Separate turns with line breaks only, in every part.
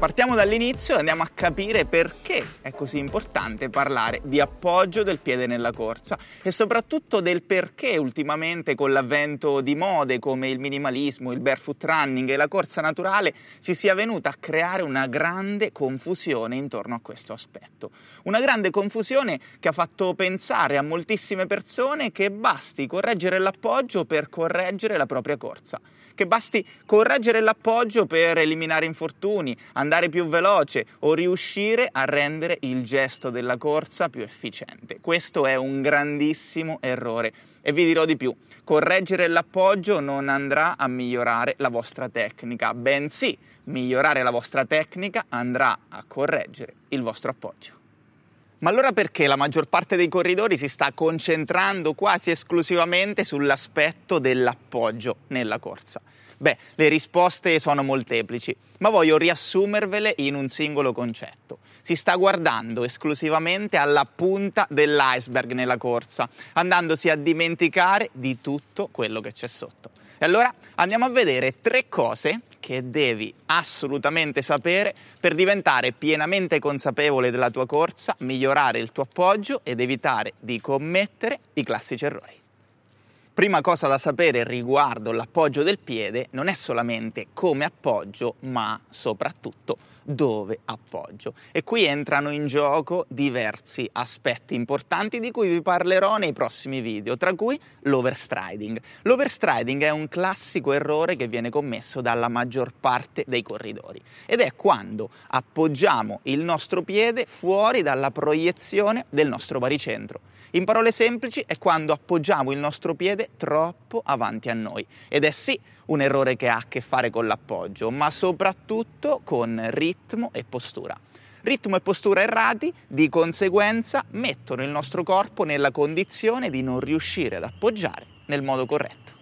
Partiamo dall'inizio e andiamo a capire perché è così importante parlare di appoggio del piede nella corsa e soprattutto del perché ultimamente con l'avvento di mode come il minimalismo, il barefoot running e la corsa naturale si sia venuta a creare una grande confusione intorno a questo aspetto. Una grande confusione che ha fatto pensare a moltissime persone che basti correggere l'appoggio per correggere la propria corsa che basti correggere l'appoggio per eliminare infortuni, andare più veloce o riuscire a rendere il gesto della corsa più efficiente. Questo è un grandissimo errore. E vi dirò di più, correggere l'appoggio non andrà a migliorare la vostra tecnica, bensì migliorare la vostra tecnica andrà a correggere il vostro appoggio. Ma allora perché la maggior parte dei corridori si sta concentrando quasi esclusivamente sull'aspetto dell'appoggio nella corsa? Beh, le risposte sono molteplici, ma voglio riassumervele in un singolo concetto. Si sta guardando esclusivamente alla punta dell'iceberg nella corsa, andandosi a dimenticare di tutto quello che c'è sotto. E allora andiamo a vedere tre cose che devi assolutamente sapere per diventare pienamente consapevole della tua corsa, migliorare il tuo appoggio ed evitare di commettere i classici errori. Prima cosa da sapere riguardo l'appoggio del piede non è solamente come appoggio, ma soprattutto dove appoggio. E qui entrano in gioco diversi aspetti importanti di cui vi parlerò nei prossimi video, tra cui l'overstriding. L'overstriding è un classico errore che viene commesso dalla maggior parte dei corridori ed è quando appoggiamo il nostro piede fuori dalla proiezione del nostro baricentro. In parole semplici è quando appoggiamo il nostro piede troppo avanti a noi ed è sì un errore che ha a che fare con l'appoggio, ma soprattutto con ritmo e postura. Ritmo e postura errati di conseguenza mettono il nostro corpo nella condizione di non riuscire ad appoggiare nel modo corretto.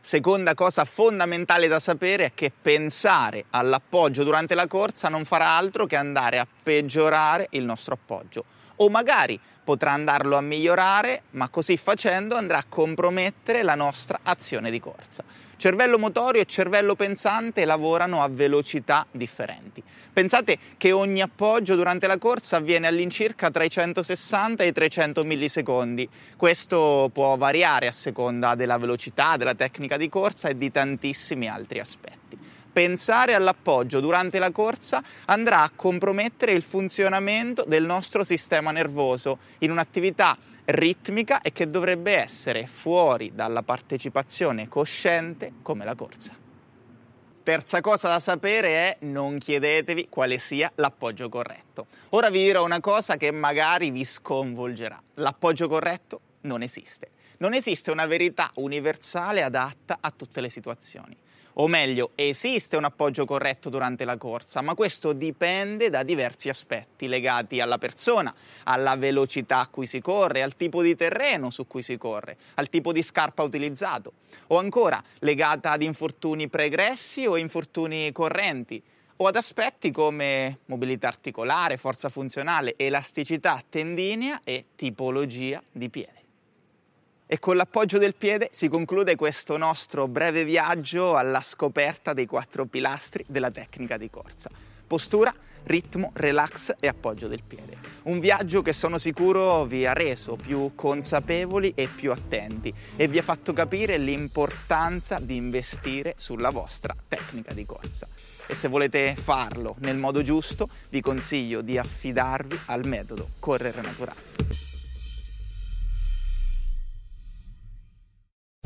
Seconda cosa fondamentale da sapere è che pensare all'appoggio durante la corsa non farà altro che andare a peggiorare il nostro appoggio o magari potrà andarlo a migliorare, ma così facendo andrà a compromettere la nostra azione di corsa. Cervello motorio e cervello pensante lavorano a velocità differenti. Pensate che ogni appoggio durante la corsa avviene all'incirca tra i 160 e i 300 millisecondi. Questo può variare a seconda della velocità, della tecnica di corsa e di tantissimi altri aspetti pensare all'appoggio durante la corsa andrà a compromettere il funzionamento del nostro sistema nervoso in un'attività ritmica e che dovrebbe essere fuori dalla partecipazione cosciente come la corsa. Terza cosa da sapere è non chiedetevi quale sia l'appoggio corretto. Ora vi dirò una cosa che magari vi sconvolgerà. L'appoggio corretto non esiste. Non esiste una verità universale adatta a tutte le situazioni o meglio, esiste un appoggio corretto durante la corsa, ma questo dipende da diversi aspetti legati alla persona, alla velocità a cui si corre, al tipo di terreno su cui si corre, al tipo di scarpa utilizzato, o ancora legata ad infortuni pregressi o infortuni correnti, o ad aspetti come mobilità articolare, forza funzionale, elasticità tendinea e tipologia di piede. E con l'appoggio del piede si conclude questo nostro breve viaggio alla scoperta dei quattro pilastri della tecnica di corsa. Postura, ritmo, relax e appoggio del piede. Un viaggio che sono sicuro vi ha reso più consapevoli e più attenti e vi ha fatto capire l'importanza di investire sulla vostra tecnica di corsa. E se volete farlo nel modo giusto, vi consiglio di affidarvi al metodo Correre Naturale.